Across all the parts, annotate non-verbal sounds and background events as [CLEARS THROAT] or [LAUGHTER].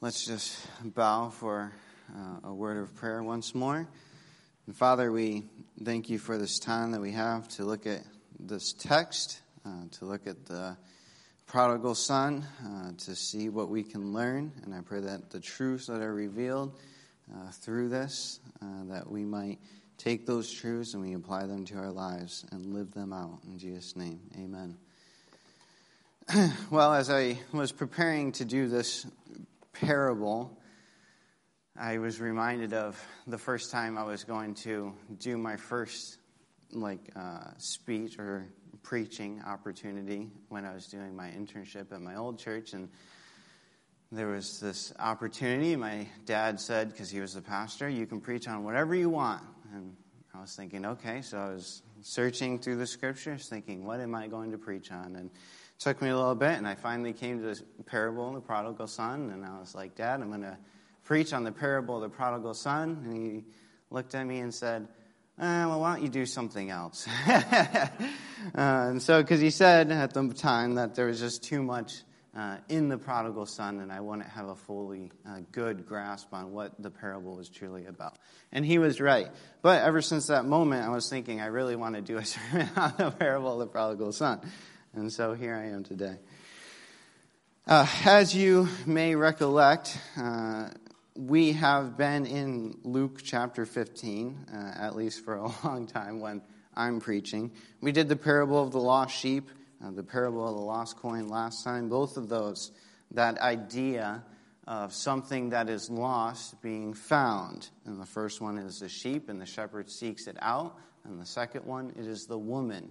Let's just bow for uh, a word of prayer once more. And Father, we thank you for this time that we have to look at this text, uh, to look at the prodigal son, uh, to see what we can learn. And I pray that the truths that are revealed uh, through this, uh, that we might take those truths and we apply them to our lives and live them out. In Jesus' name, amen. [CLEARS THROAT] well, as I was preparing to do this parable, I was reminded of the first time I was going to do my first like uh, speech or preaching opportunity when I was doing my internship at my old church, and there was this opportunity. My dad said, because he was the pastor, you can preach on whatever you want. And I was thinking, okay, so I was searching through the scriptures, thinking, what am I going to preach on? And took me a little bit, and I finally came to this parable of the prodigal son, and I was like, Dad, I'm going to preach on the parable of the prodigal son. And he looked at me and said, eh, Well, why don't you do something else? [LAUGHS] uh, and so, because he said at the time that there was just too much uh, in the prodigal son, and I wouldn't have a fully uh, good grasp on what the parable was truly about. And he was right. But ever since that moment, I was thinking I really want to do a [LAUGHS] sermon on the parable of the prodigal son. And so here I am today. Uh, as you may recollect, uh, we have been in Luke chapter 15, uh, at least for a [LAUGHS] long time when I'm preaching. We did the parable of the lost sheep, uh, the parable of the lost coin last time. Both of those, that idea of something that is lost being found. And the first one is the sheep, and the shepherd seeks it out. And the second one, it is the woman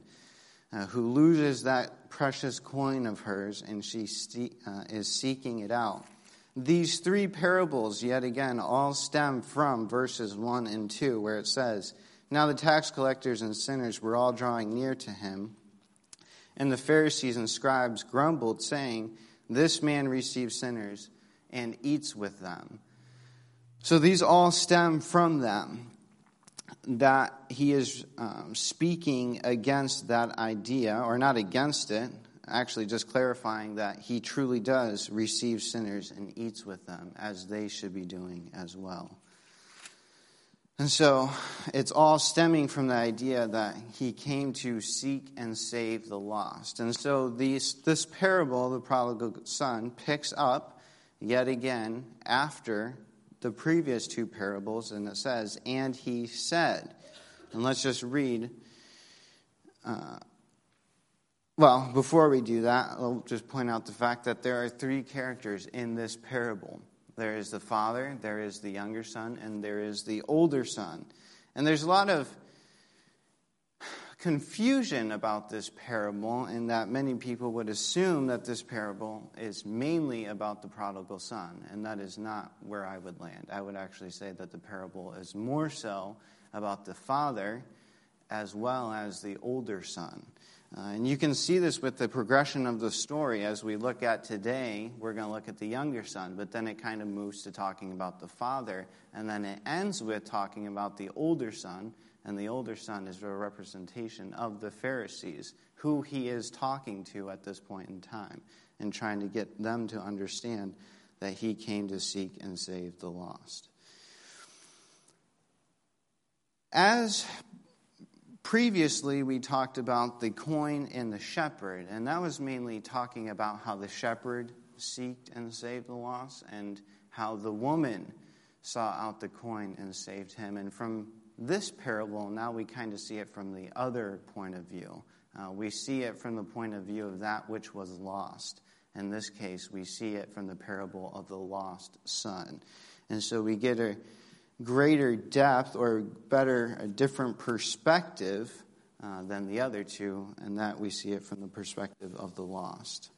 uh, who loses that precious coin of hers and she uh, is seeking it out. These three parables, yet again, all stem from verses 1 and 2, where it says, Now the tax collectors and sinners were all drawing near to him, and the Pharisees and scribes grumbled, saying, This man receives sinners and eats with them. So these all stem from them that he is um, speaking against that idea, or not against it, actually just clarifying that he truly does receive sinners and eats with them, as they should be doing as well. And so it's all stemming from the idea that he came to seek and save the lost. And so these, this parable, the prodigal son, picks up yet again after the previous two parables, and it says, And he said. And let's just read. Uh, well, before we do that, I'll just point out the fact that there are three characters in this parable there is the father, there is the younger son, and there is the older son. And there's a lot of confusion about this parable in that many people would assume that this parable is mainly about the prodigal son, and that is not where I would land. I would actually say that the parable is more so about the father as well as the older son. Uh, and you can see this with the progression of the story as we look at today. We're going to look at the younger son, but then it kind of moves to talking about the father, and then it ends with talking about the older son and the older son is a representation of the Pharisees, who he is talking to at this point in time, and trying to get them to understand that he came to seek and save the lost. As previously, we talked about the coin and the shepherd, and that was mainly talking about how the shepherd seeked and saved the lost, and how the woman saw out the coin and saved him. And from this parable, now we kind of see it from the other point of view. Uh, we see it from the point of view of that which was lost. In this case, we see it from the parable of the lost son. And so we get a greater depth or better, a different perspective uh, than the other two, and that we see it from the perspective of the lost.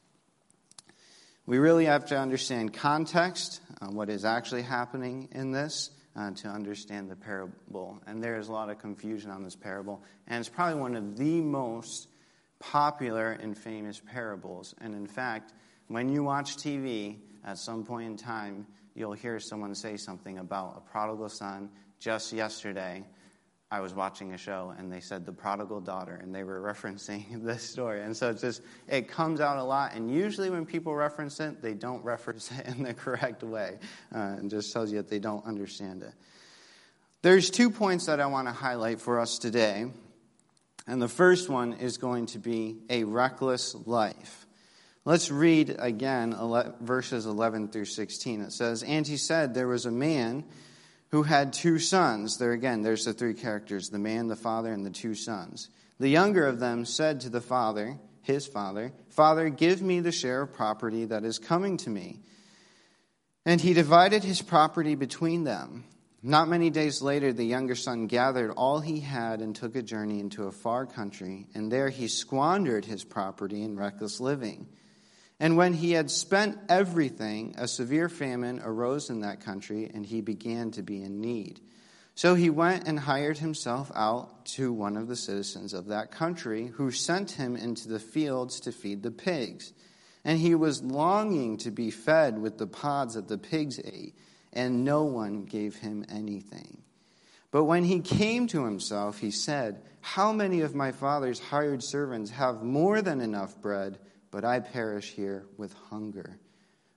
We really have to understand context, uh, what is actually happening in this uh, to understand the parable. And there is a lot of confusion on this parable. And it's probably one of the most popular and famous parables. And in fact, when you watch TV, at some point in time, you'll hear someone say something about a prodigal son just yesterday. I was watching a show and they said the prodigal daughter and they were [LAUGHS] referencing this story. And so it's just, it comes out a lot. And usually when people reference it, they don't [LAUGHS] reference it in the correct way. Uh, and just tells you that they don't understand it. There's two points that I want to highlight for us today. And the first one is going to be a reckless life. Let's read again verses 11 through 16. It says, And he said, There was a man who had two sons. There again, there's the three characters the man, the father, and the two sons. The younger of them said to the father, his father, Father, give me the share of property that is coming to me. And he divided his property between them. Not many days later, the younger son gathered all he had and took a journey into a far country, and there he squandered his property in reckless living. And when he had spent everything, a severe famine arose in that country, and he began to be in need. So he went and hired himself out to one of the citizens of that country, who sent him into the fields to feed the pigs. And he was longing to be fed with the pods that the pigs ate, and no one gave him anything. But when he came to himself, he said, How many of my father's hired servants have more than enough bread? But I perish here with hunger.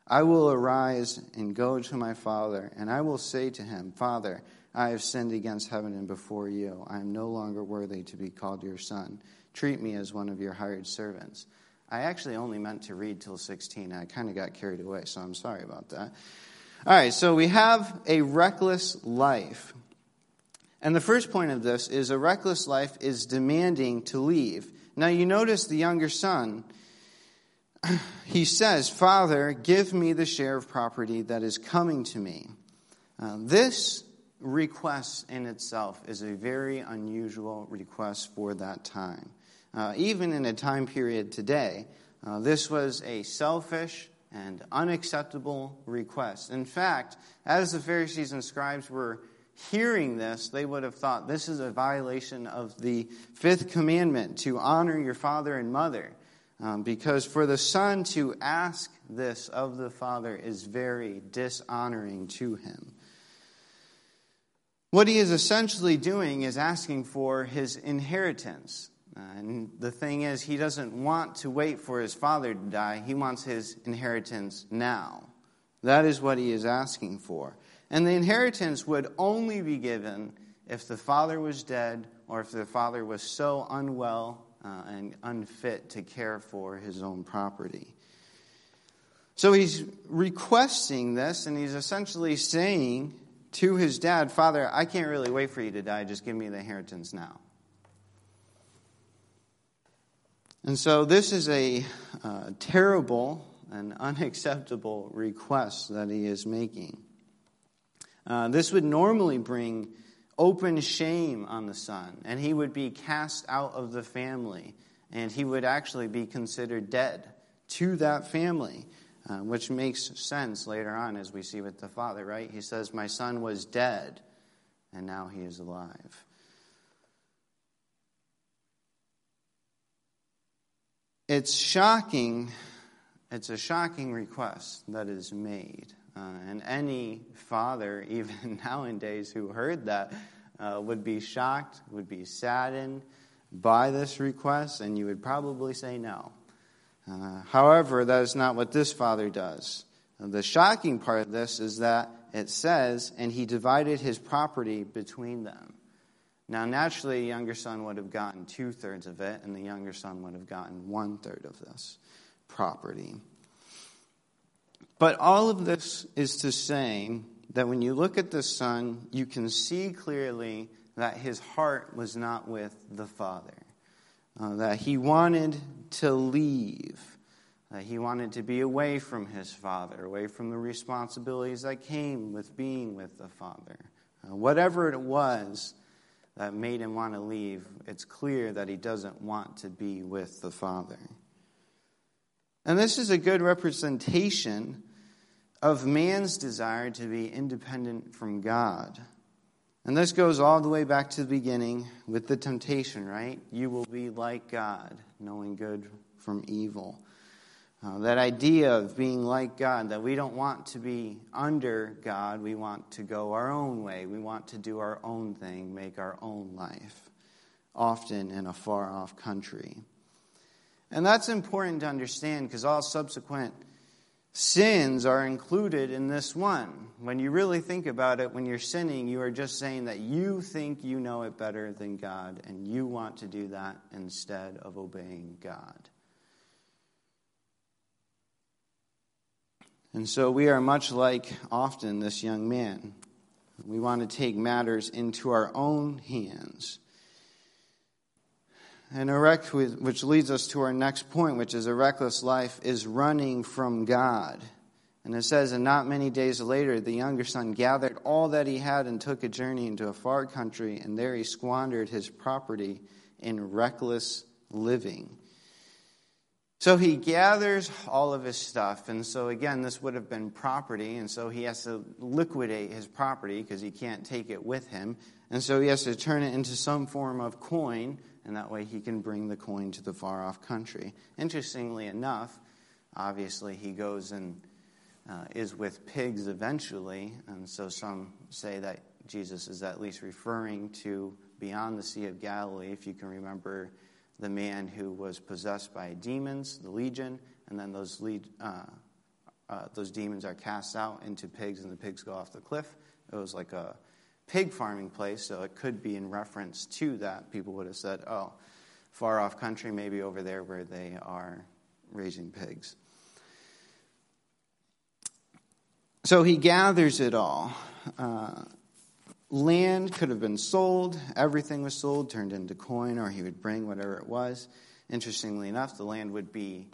I will arise and go to my father, and I will say to him, Father, I have sinned against heaven and before you. I am no longer worthy to be called your son. Treat me as one of your hired servants. I actually only meant to read till 16. I kind of got carried away, so I'm sorry about that. All right, so we have a reckless life. And the first point of this is a reckless life is demanding to leave. Now, you notice the younger son he says, Father, give me the share of property that is coming to me. Uh, this request in itself is a very unusual request for that time. Uh, even in a time period today, uh, this was a selfish and unacceptable request. In fact, as the Pharisees and scribes were hearing this, they would have thought this is a violation of the fifth commandment to honor your father and mother. Um, because for the son to ask this of the father is very dishonoring to him. What he is essentially doing is asking for his inheritance. Uh, and the thing is, he doesn't want to wait for his father to die, he wants his inheritance now. That is what he is asking for. And the inheritance would only be given if the father was dead or if the father was so unwell uh, and unfit to care for his own property. So he's requesting this, and he's essentially saying to his dad, Father, I can't really wait for you to die. Just give me the inheritance now. And so this is a uh, terrible and [LAUGHS] unacceptable request that he is making. Uh, this would normally bring open shame on the son, and he would be cast out of the family, and he would actually be considered dead to that family, uh, which makes sense later on as we see with the father, right? He says, My son was dead, and now he is alive. It's shocking. It's a shocking request that is made. Uh, and any father, [LAUGHS] even nowadays, who heard that uh, would be shocked, would be saddened by this request, and you would probably say no. Uh, however, that is not what this father does. The shocking part of this is that it says, and he divided his property between them. Now, naturally, the younger son would have gotten two thirds of it, and the younger son would have gotten one third of this property. But all of this is to say that when you look at the Son, you can see clearly that his heart was not with the Father, uh, that he wanted to leave, that he wanted to be away from his Father, away from the responsibilities that came with being with the Father. Uh, whatever it was that made him want to leave, it's clear that he doesn't want to be with the Father. And this is a good representation of man's desire to be independent from God. And this goes all the way back to the beginning with the temptation, right? You will be like God, knowing good from evil. Uh, that idea of being like God, that we don't want to be under God, we want to go our own way. We want to do our own thing, make our own life, often in a far off country. And that's important to understand because all subsequent sins are included in this one. When you really think about it, when you're sinning, you are just saying that you think you know it better than God, and you want to do that instead of obeying God. And so we are much like often this young man. We want to take matters into our own hands. And erect, which leads us to our next point, which is a reckless life, is running from God. And it says, And not many days later, the younger son gathered all that he had and took a journey into a far country, and there he squandered his property in reckless living. So he gathers all of his stuff. And so, again, this would have been property. And so he has to liquidate his property because he can't take it with him. And so he has to turn it into some form of coin. And that way he can bring the coin to the far off country. Interestingly enough, obviously he goes and uh, is with pigs eventually. And so some say that Jesus is at least referring to beyond the Sea of Galilee. If you can remember the man who was possessed by demons, the legion, and then those, lead, uh, uh, those demons are cast out into pigs, and the pigs go off the cliff. It was like a pig farming place, so it could be in reference to that. People would have said, oh, far off country, maybe over there where they are raising pigs. So he gathers it all. Uh, Land could have been sold, everything was sold, turned into coin, or he would bring whatever it was. Interestingly enough, the land would be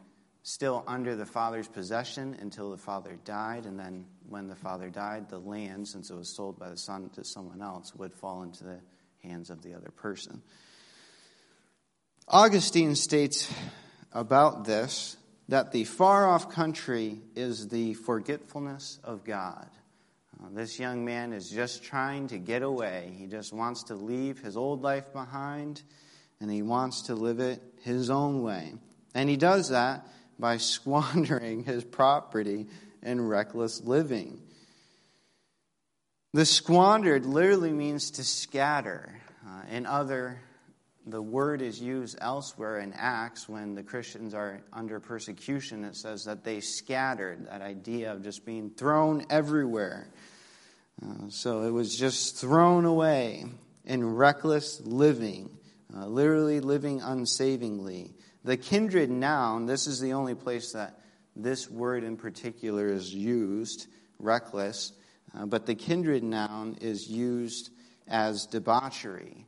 still under the father's possession until the father died, and then when the father died, the land, since it was sold by the son to someone else, would fall into the hands of the other person. Augustine states about this that the far off country is the forgetfulness of God. Uh, this young man is just trying to get away. He just wants to leave his old life behind and he wants to live it his own way. And he does that by [LAUGHS] squandering his property in reckless living. The squandered literally means to scatter. Uh, in other, the word is used elsewhere in Acts when the Christians are under persecution. It says that they scattered, that idea of just being thrown everywhere. Uh, so it was just thrown away in reckless living, uh, literally living unsavingly. The kindred noun, this is the only place that this word in particular is used, reckless, uh, but the kindred noun is used as debauchery.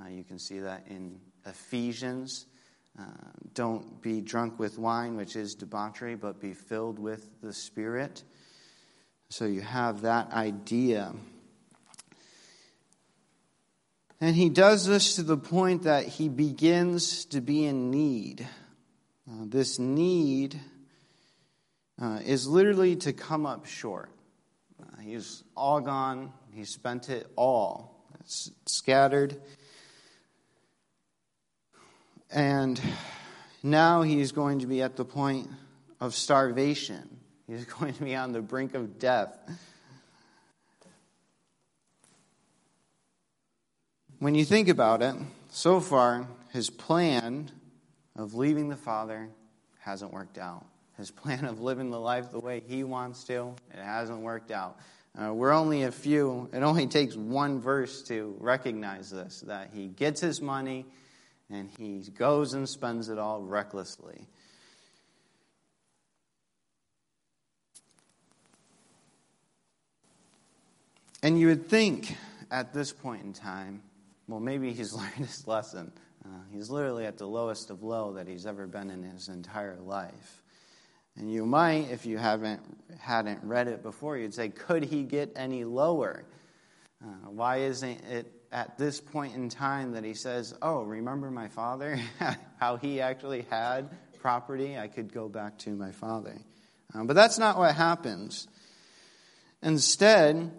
Uh, you can see that in Ephesians. Uh, don't be drunk with wine, which is debauchery, but be filled with the Spirit. So you have that idea. And he does this to the point that he begins to be in need. Uh, this need uh, is literally to come up short. Uh, he's all gone, he spent it all, it's scattered. And now he's going to be at the point of starvation. He's [LAUGHS] going to be on the brink of death. When you think about it, so far, his plan of leaving the Father hasn't worked out. His [LAUGHS] plan of living the life the way he wants to, it hasn't worked out. Uh, we're only a few, it only takes one verse to recognize this that he gets his money and he goes and spends it all recklessly. And you would think at this point in time, well, maybe he's [LAUGHS] learned his lesson. Uh, he's literally at the lowest of low that he's ever been in his entire life. And you might, if you haven't hadn't read it before, you'd say, could he get any lower? Uh, why isn't it at this point in time that he says, "Oh, remember my father? [LAUGHS] How he actually had property? I could go back to my father." Uh, but that's not what happens. Instead,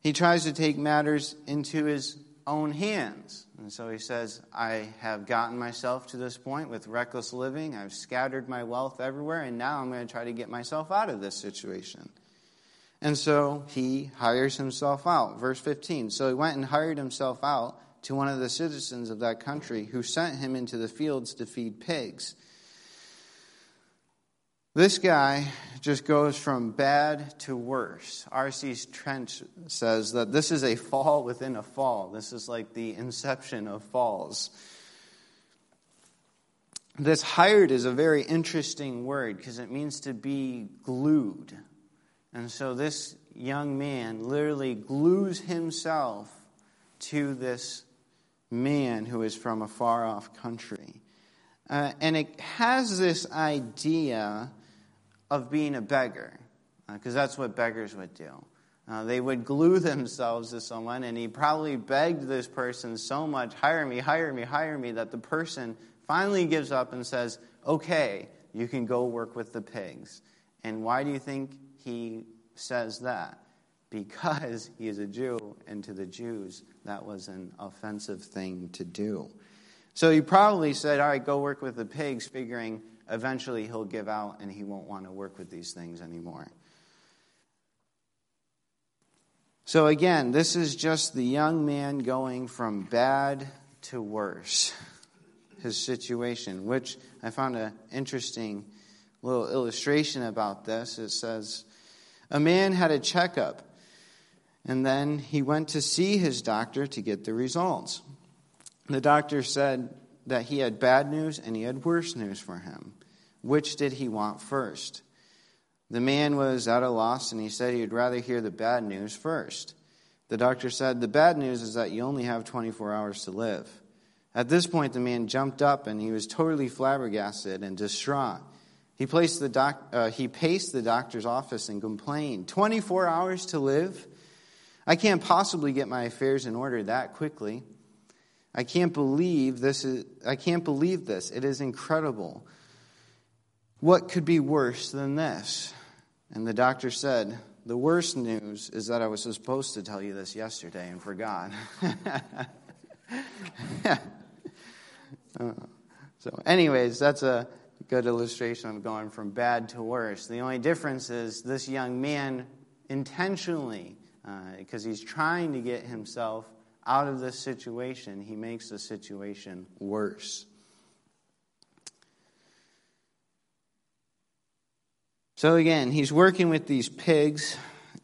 he tries to take matters into his own hands. And so he says, I have gotten myself to this point with reckless living. I've scattered my wealth everywhere, and now I'm going to try to get myself out of this situation. And so he hires himself out. Verse 15. So he went and hired himself out to one of the citizens of that country who sent him into the fields to feed pigs. This guy just goes from bad to worse. R.C. Trench says that this is a fall within a fall. This is like the inception of falls. This hired is a very interesting word because it means to be glued. And so this young man literally glues himself to this man who is from a far off country. Uh, and it has this idea of being a beggar, because uh, that's what beggars would do. Uh, they would glue themselves to someone, and he probably begged this person so much, hire me, hire me, hire me, that the person finally gives up and says, okay, you can go work with the pigs. And why do you think he says that? Because [LAUGHS] he is a Jew, and to the Jews, that was an offensive thing to do. So he probably said, All right, go work with the pigs, figuring eventually he'll give out and he won't want to work with these things anymore. So, again, this is just the young man going from bad to worse, his situation, which I found an interesting little illustration about this. It says, A man had a checkup, and then he went to see his doctor to get the results. The doctor said that he had bad news and he had worse news for him. Which did he want first? The man was at a loss and he said he would rather hear the bad news first. The doctor said, The bad news is that you only have 24 hours to live. At this point, the man jumped up and he was totally flabbergasted and distraught. He, placed the doc, uh, he paced the doctor's office and complained, 24 hours to live? I can't possibly get my affairs in order that quickly. I can't believe this is, I can't believe this. It is incredible. What could be worse than this? And the doctor said, The worst news is that I was supposed to tell you this yesterday and forgot. [LAUGHS] so, anyways, that's a good illustration of going from bad to worse. The only difference is this young man intentionally, because uh, he's trying to get himself out of this situation, he makes the situation worse. So again, he's working with these pigs,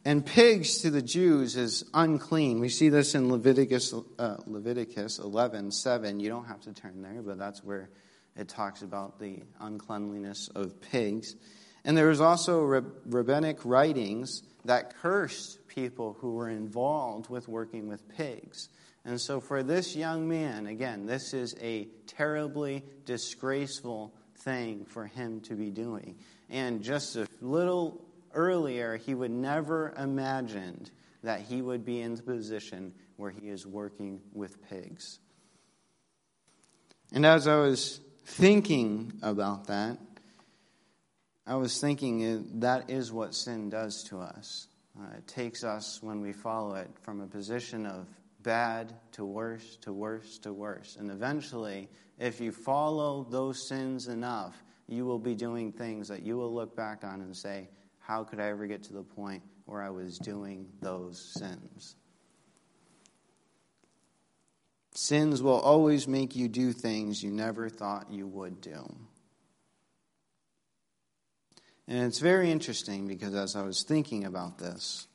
and pigs to the Jews is unclean. We see this in Leviticus, uh, Leviticus 11 7. You don't have to turn there, but that's where it talks about the uncleanliness of pigs. And there was also rabbinic writings that cursed people who were involved with working with pigs. And so, for this young man, again, this is a terribly disgraceful thing for him to be doing. And just a little earlier, he would never imagined that he would be in the position where he is working with pigs. And as I was thinking about that, I was thinking that is what sin does to us. Uh, it takes us, when we follow it, from a position of bad to worse to worse to worse. And eventually, if you follow those sins enough, you will be doing things that you will look back on and say, How could I ever get to the point where I was doing those sins? Sins will always make you do things you never thought you would do. And it's very interesting because as I was thinking about this,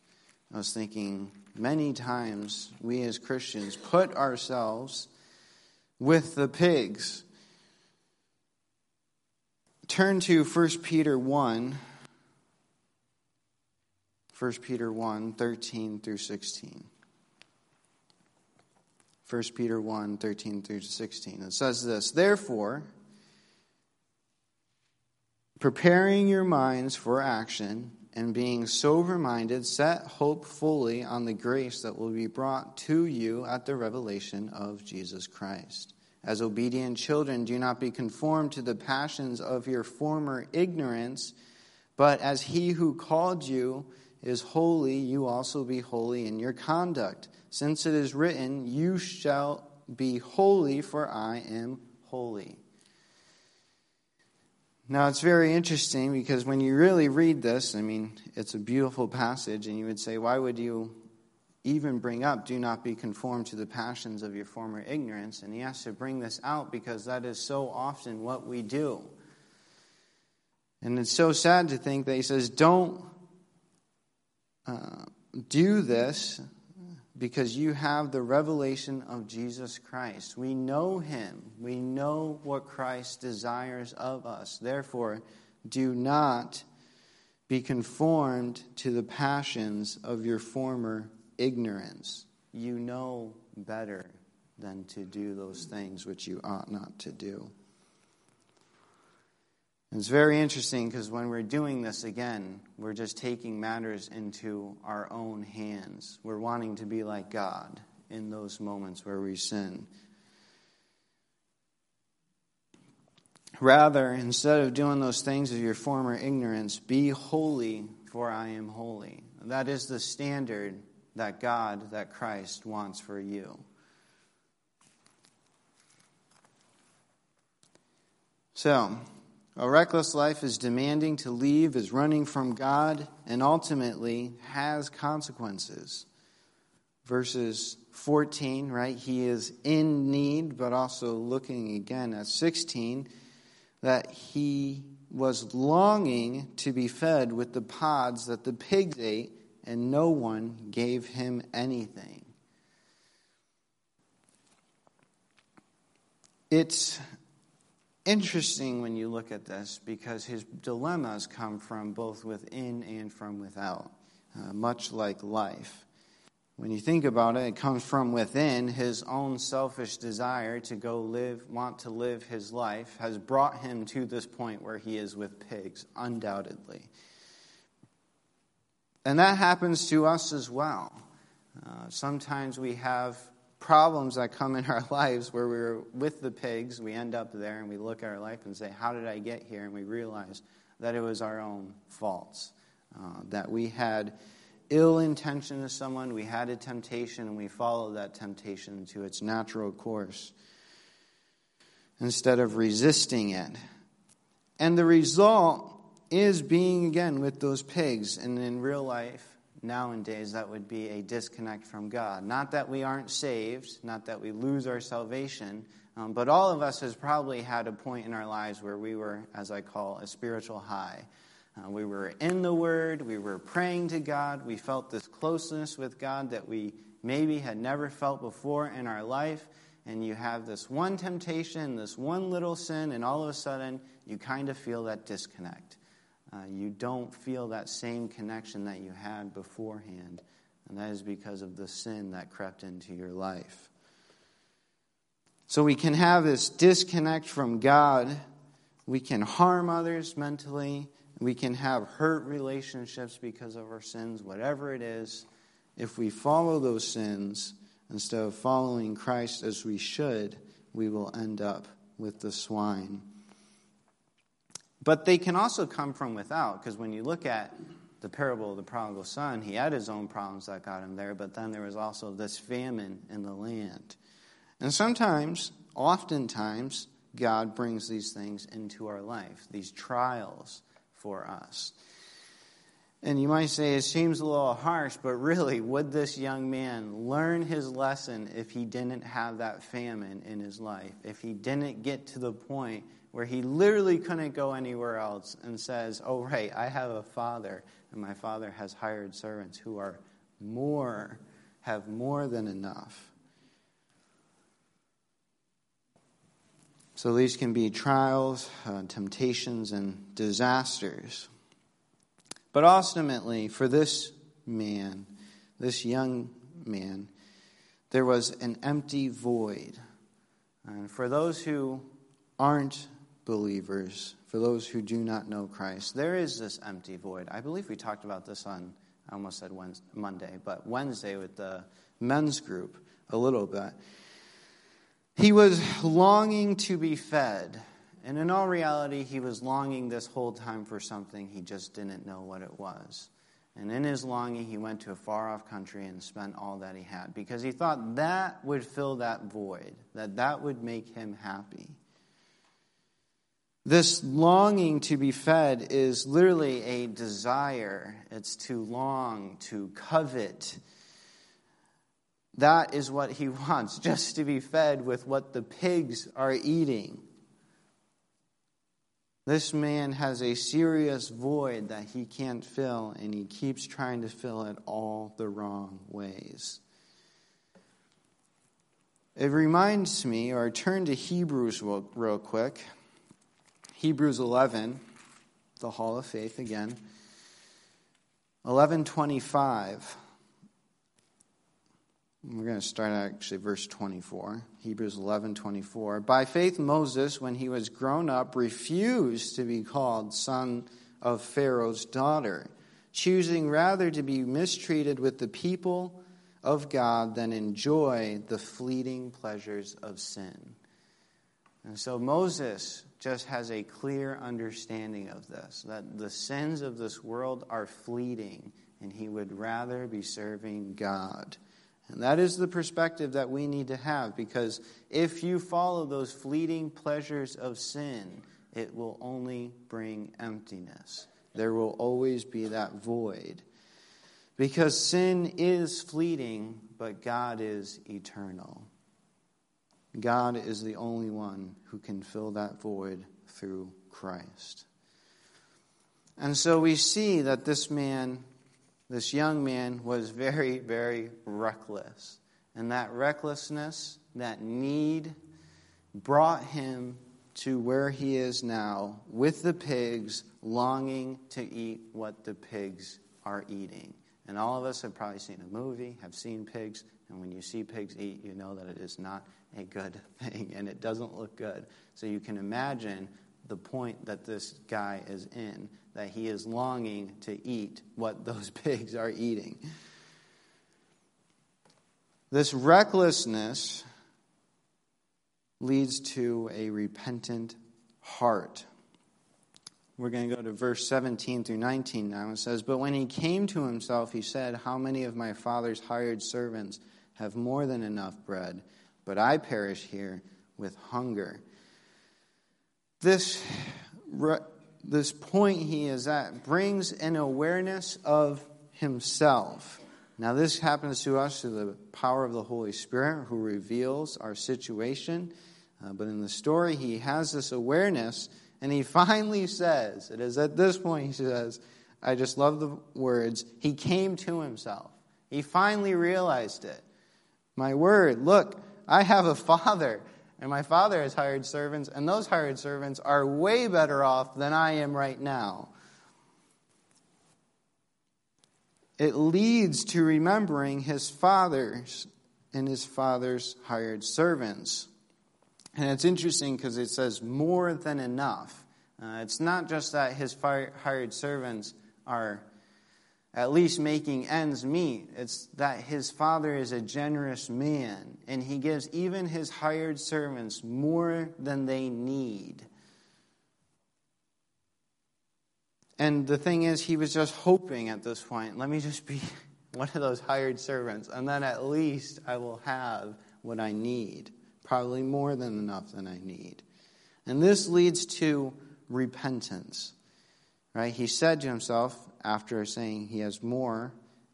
I was thinking many times we as Christians put ourselves with the pigs Turn to 1 Peter 1. 1 Peter 1, 13 through 16. 1 Peter 1, 13 through 16. It says this Therefore, preparing your minds for action and being sober minded, set hope fully on the grace that will be brought to you at the revelation of Jesus Christ. As obedient children, do not be conformed to the passions of your former ignorance, but as he who called you is holy, you also be holy in your conduct, since it is written, You shall be holy, for I am holy. Now, it's very interesting because when you really read this, I mean, it's a beautiful passage, and you would say, Why would you even bring up, Do not be conformed to the passions of your former ignorance? And he has to bring this out because that is so often what we do. And it's so sad to think that he says, Don't uh, do this because you have the revelation of Jesus Christ. We know him, we know what Christ desires of us. Therefore, do not be conformed to the passions of your former ignorance. You know better than to do those things which you ought not to do. It's very interesting because when we're doing this again, we're just taking matters into our own hands. We're wanting to be like God in those moments where we sin. Rather, instead of doing those things of your former ignorance, be holy, for I am holy. That is the standard that God, that Christ wants for you. So, a reckless life is demanding to leave, is running from God, and ultimately has consequences. Verses 14, right? He is in need, but also looking again at 16, that he was longing to be fed with the pods that the pigs ate, and no one gave him anything. It's interesting when you look at this because his dilemmas come from both within and from without, uh, much like life. When you think about it, it comes from within. His own selfish desire to go live, want to live his life, has brought him to this point where he is with pigs, undoubtedly. And that happens to us as well. Uh, sometimes we have problems that come in our [LAUGHS] lives where we're with the pigs, we end up there and we look at our life and say, How did I get here? And we realize that it was our own faults, uh, that we had ill intention to someone, we had a temptation, and we followed that temptation to its natural course instead of resisting it. And the result is being again with those pigs. And in real life, nowadays that would be a disconnect from God. Not that we aren't saved, not that we lose our salvation, um, but all of us has probably had a point in our lives where we were, as I call, a spiritual high. Uh, we were in the Word, we were praying to God, we felt this closeness with God that we maybe had never felt before in our life. And you have this one temptation, this one little sin, and all of a sudden you kind of feel that disconnect uh, you don't feel that same connection that you had beforehand. And that is because of the sin that crept into your life. So we can have this disconnect from God. We can harm others mentally. We can have hurt relationships because of our sins, whatever it is. If we follow those sins instead of following Christ as we should, we will end up with the swine. But they can also come from without, because when you look at the parable of the prodigal son, he had his own problems that got him there, but then there was also this famine in the land. And sometimes, oftentimes, God brings these things into our life, these trials for us. And you might say it seems a little harsh, but really, would this young man learn his lesson if he didn't have that famine in his life? If he didn't get to the point where he literally couldn't go anywhere else and says, Oh, right, I have a father, and my father has hired servants who are more, have more than enough. So these can be trials, uh, temptations, and disasters. But ultimately, for this man, this young man, there was an empty void. And for those who aren't believers, for those who do not know Christ, there is this empty void. I believe we talked about this on, I almost said Wednesday, Monday, but Wednesday with the men's group a little bit. He was longing to be fed. And in all reality, he was longing this whole time for something he just didn't know what it was. And in his longing, he went to a far off country and spent all that he had because he thought that would fill that void, that that would make him happy. This longing to be fed is literally a desire. It's to long, to covet. That is what he [LAUGHS] wants, just to be fed with what the pigs are eating. This man has a serious void that he can't fill, and he keeps trying to fill it all the wrong ways. It reminds me, or turn to Hebrews real, quick. Hebrews 11, the Hall of Faith again. 1125. We're going to start actually verse 24. Hebrews 11 24. By faith, Moses, when he was grown up, refused to be called son of Pharaoh's daughter, choosing rather to be mistreated with the people of God than enjoy the fleeting pleasures of sin. And so Moses just has a clear understanding of this that the sins of this world are fleeting, and he would rather be serving God. And that is the perspective that we need to have because if you follow those fleeting pleasures of sin, it will only bring emptiness. There will always be that void. Because sin is fleeting, but God is eternal. God is the only one who can fill that void through Christ. And so we see that this man, this young man, was very, very reckless. And that recklessness, that need, brought him to where he is now with the pigs, longing to eat what the pigs are eating. And all of us have probably seen a movie, have seen pigs, and when you see pigs eat, you know that it is not a good [LAUGHS] thing and it doesn't look good. So you can imagine the point that this guy is in, that he is longing to eat what [LAUGHS] those pigs are eating. This recklessness leads to a repentant heart. We're going to go to verse 17 through 19 now. It says, But when he came to himself, he said, How many of my father's hired servants have more than enough bread? but I perish here with hunger. This, this point he is at brings an awareness of himself. Now, this happens to us through the power of the Holy Spirit who reveals our situation. Uh, but in the story, he has this awareness, and he [LAUGHS] finally says, it is at this point he says, I just love the words, he came to himself. He finally realized it. My word, look, I have a father, and my father has hired servants, and those hired servants are way better off than I am right now. It leads to remembering his father's and his father's hired servants. And it's interesting because it says more than enough. Uh, it's not just that his hired servants are at least making ends meet. It's that his father is a generous man, and he gives even his hired servants more than they need. And the thing is, he was just hoping at this point let me just be [LAUGHS] one of those hired servants, and then at least I will have what I need. Probably more than enough than I need. And this leads to repentance. Right? He said to himself, after saying he has more,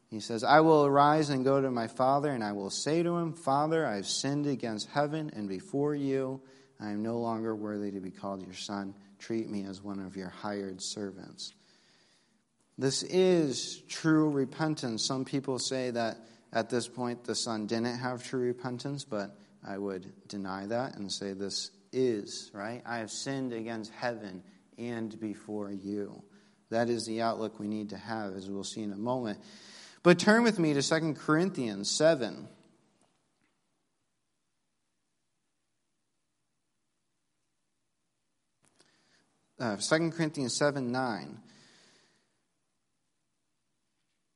he says, I will arise and go to my father, and I will say to him, Father, I have sinned against heaven and before you. I am no longer worthy to be called your son. Treat me as one of your hired servants. This is true repentance. Some people say that at this point the son didn't have true repentance, but I would deny that and say this is, right? I have sinned against heaven and before you. That is the outlook we need to have, as we'll see in a moment. But turn with me to 2 Corinthians 7. Uh, 2 Corinthians 7 9.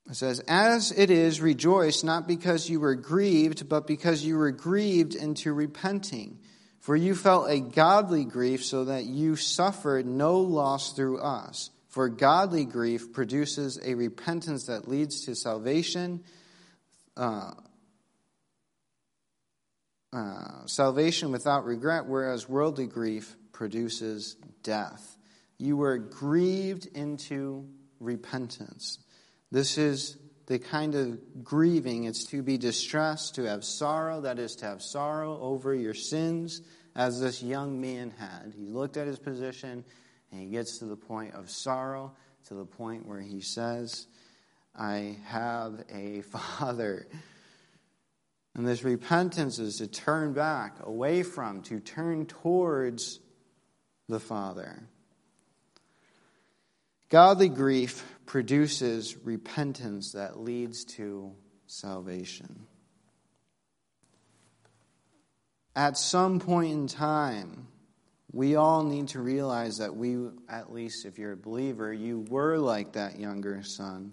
It says, As it is, rejoice not because you were grieved, but because you were grieved into repenting. For you felt a godly grief, so that you suffered no loss through us. For godly grief produces a repentance that leads to salvation. Uh, uh, salvation without regret, whereas worldly grief produces death. You were grieved into repentance. This is the kind of grieving. It's to be distressed, to have sorrow, that is, to have sorrow over your sins, as this young man had. He looked at his position and he gets to the point of sorrow, to the point where he says, I have a [LAUGHS] father. And this repentance is to turn back, away from, to turn towards the Father. Godly grief produces repentance that leads to salvation. At some point in time, we all need to realize that we, at least if you're a believer, you were like that younger son.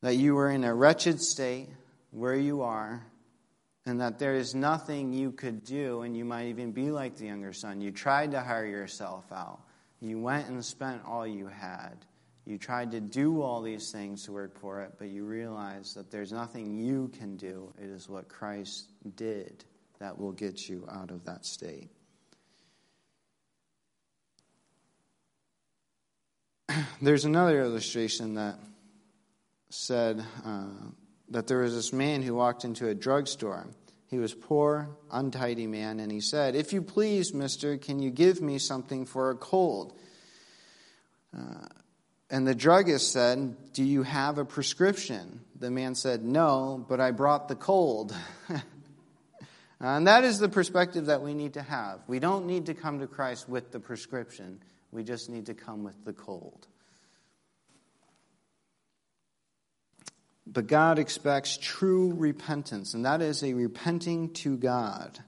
That you were in a wretched state where you are, and that there is nothing you could do, and you might even be like the younger son. You tried to hire yourself out, you went and spent all you had. You tried to do all these things to work for it, but you realize that there's nothing you can do. It is what Christ did that will get you out of that state. [CLEARS THROAT] There's another illustration that said uh, that there was this man who walked into a drugstore. He was poor, untidy man, and he said, "If you please, Mister, can you give me something for a cold?" Uh, and the druggist said, Do you have a prescription? The man said, No, but I brought the cold. [LAUGHS] and that is the perspective that we need to have. We don't need to come to Christ with the prescription, we just need to come with the cold. But God expects true repentance, and that is a repenting to God.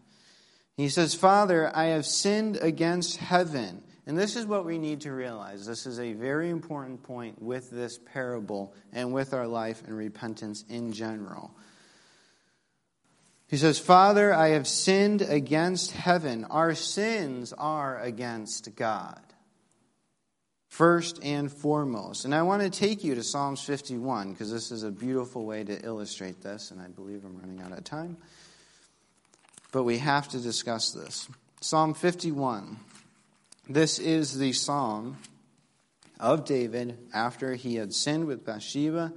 He says, Father, I have sinned against heaven and this is what we need to realize. This is a very important point with this parable and with our life and repentance in general. He says, Father, I have sinned against heaven. Our sins are against God, first and foremost. And I want to take you to Psalms 51 because this is a beautiful way to illustrate this, and I believe I'm running out of time. But we have to discuss this. Psalm 51. This is the psalm of David after he had sinned with Bathsheba.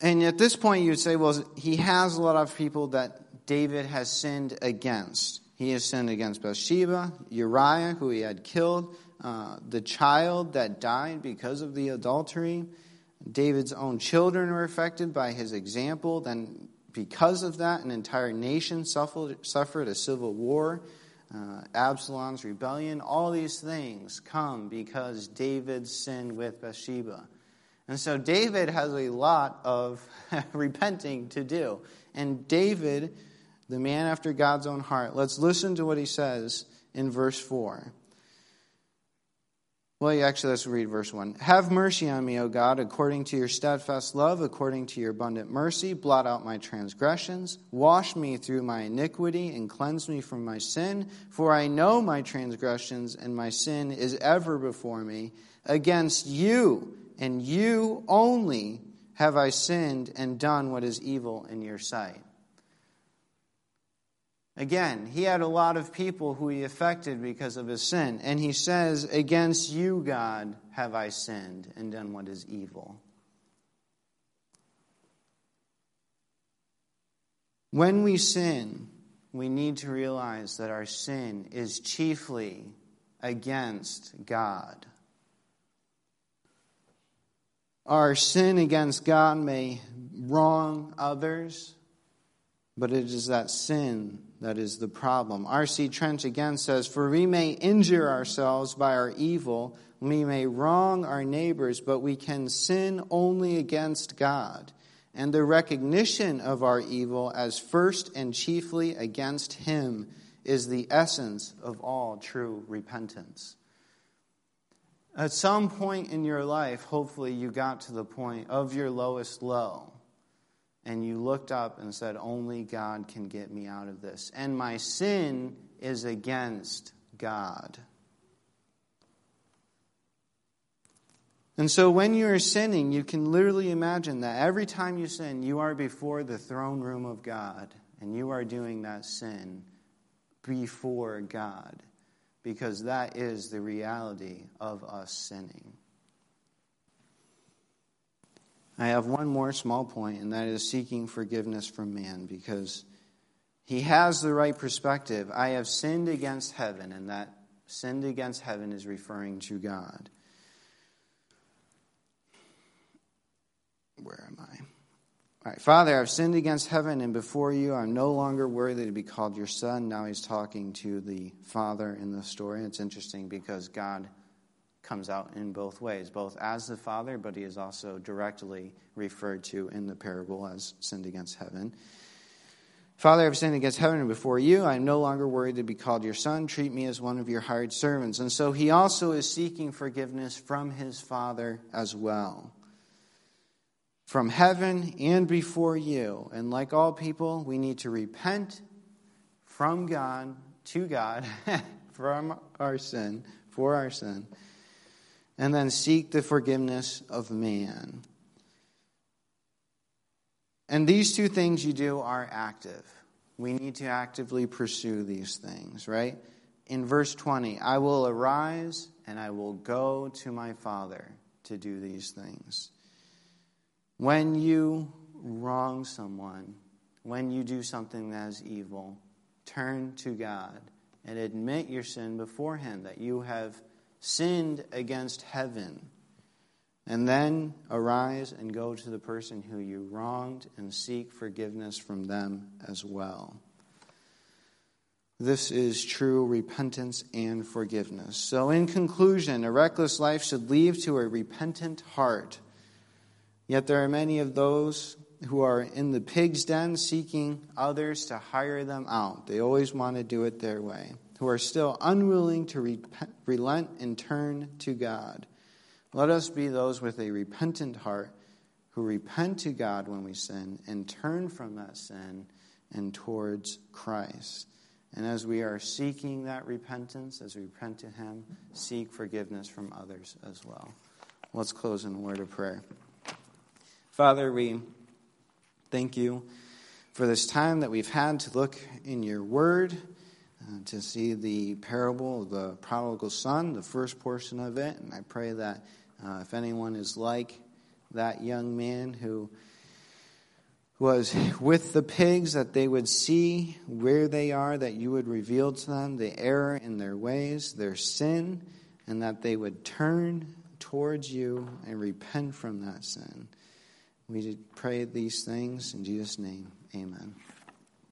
And at this point, you would say, well, he has a lot of people that David has sinned against. He has sinned against Bathsheba, Uriah, who he had killed, uh, the child that died because of the adultery. David's own children were affected by his example. Then, because of that, an entire nation suffered, suffered a civil war uh, Absalom's rebellion, all these things come because David sinned with Bathsheba. And so David has a lot of [LAUGHS] repenting to do. And David, the man after God's own heart, let's listen to what he says in verse 4. Well, actually, let's read verse 1. Have mercy on me, O God, according to your steadfast love, according to your abundant mercy. Blot out my transgressions. Wash me through my iniquity and cleanse me from my sin. For I know my transgressions, and my sin is ever before me. Against you, and you only, have I sinned and done what is evil in your sight. Again, he had a lot of people who he affected because of his sin. And he says, Against you, God, have I sinned and done what is evil. When we sin, we need to realize that our sin is chiefly against God. Our sin against God may wrong others, but it is that sin that is the problem. R.C. Trench again says, For we may injure ourselves by our evil, we may wrong our neighbors, but we can sin only against God. And the recognition of our evil as first and chiefly against Him is the essence of all true repentance. At some point in your life, hopefully, you got to the point of your lowest low and you looked up and said, Only God can get me out of this. And my sin is against God. And so when you are sinning, you can literally imagine that every time you sin, you are before the throne room of God, and you are doing that sin before God, because that is the reality of us sinning. I have one more small point, and that is seeking forgiveness from man, because he has the right perspective. I have sinned against heaven, and that sinned against heaven is referring to God. Where am I? All right, Father, I've sinned against heaven and before you. I'm no longer worthy to be called your son. Now he's talking to the father in the story. It's interesting because God comes out in both ways, both as the father, but he is also directly referred to in the parable as sinned against heaven. Father, I've sinned against heaven and before you. I am no longer worthy to be called your son. Treat me as one of your hired servants. And so he also is seeking forgiveness from his father as well. From heaven and before you. And like all people, we need to repent from God to God [LAUGHS] from our sin, for our sin, and then seek the forgiveness of man. And these two things you do are active. We need to actively pursue these things, right? In verse 20, I will arise and I will go to my Father to do these things. When you wrong someone, when you do something that is evil, turn to God and admit your sin before Him, that you have sinned against heaven and then arise and go to the person who you wronged and seek forgiveness from them as well. This is true repentance and forgiveness. So, in conclusion, a reckless life should lead to a repentant heart. Yet there are many of those who are in the pig's den seeking others to hire them out. They always want to do it their way, who are still unwilling to repent, relent and turn to God. Let us be those with a repentant heart who repent to God when we sin and turn from that sin and towards Christ. And as we are seeking that repentance, as we repent to Him, seek forgiveness from others as well. Let's close in a word of prayer. Father, we thank you for this time that we've had to look in your word, uh, to see the parable of the prodigal son, the first portion of it. And I pray that uh, if anyone is like that young man who was with the pigs, that they would see where they are, that you would reveal to them the error in their ways, their sin, and that they would turn towards you and repent from that sin. We pray these things in Jesus' name. Amen.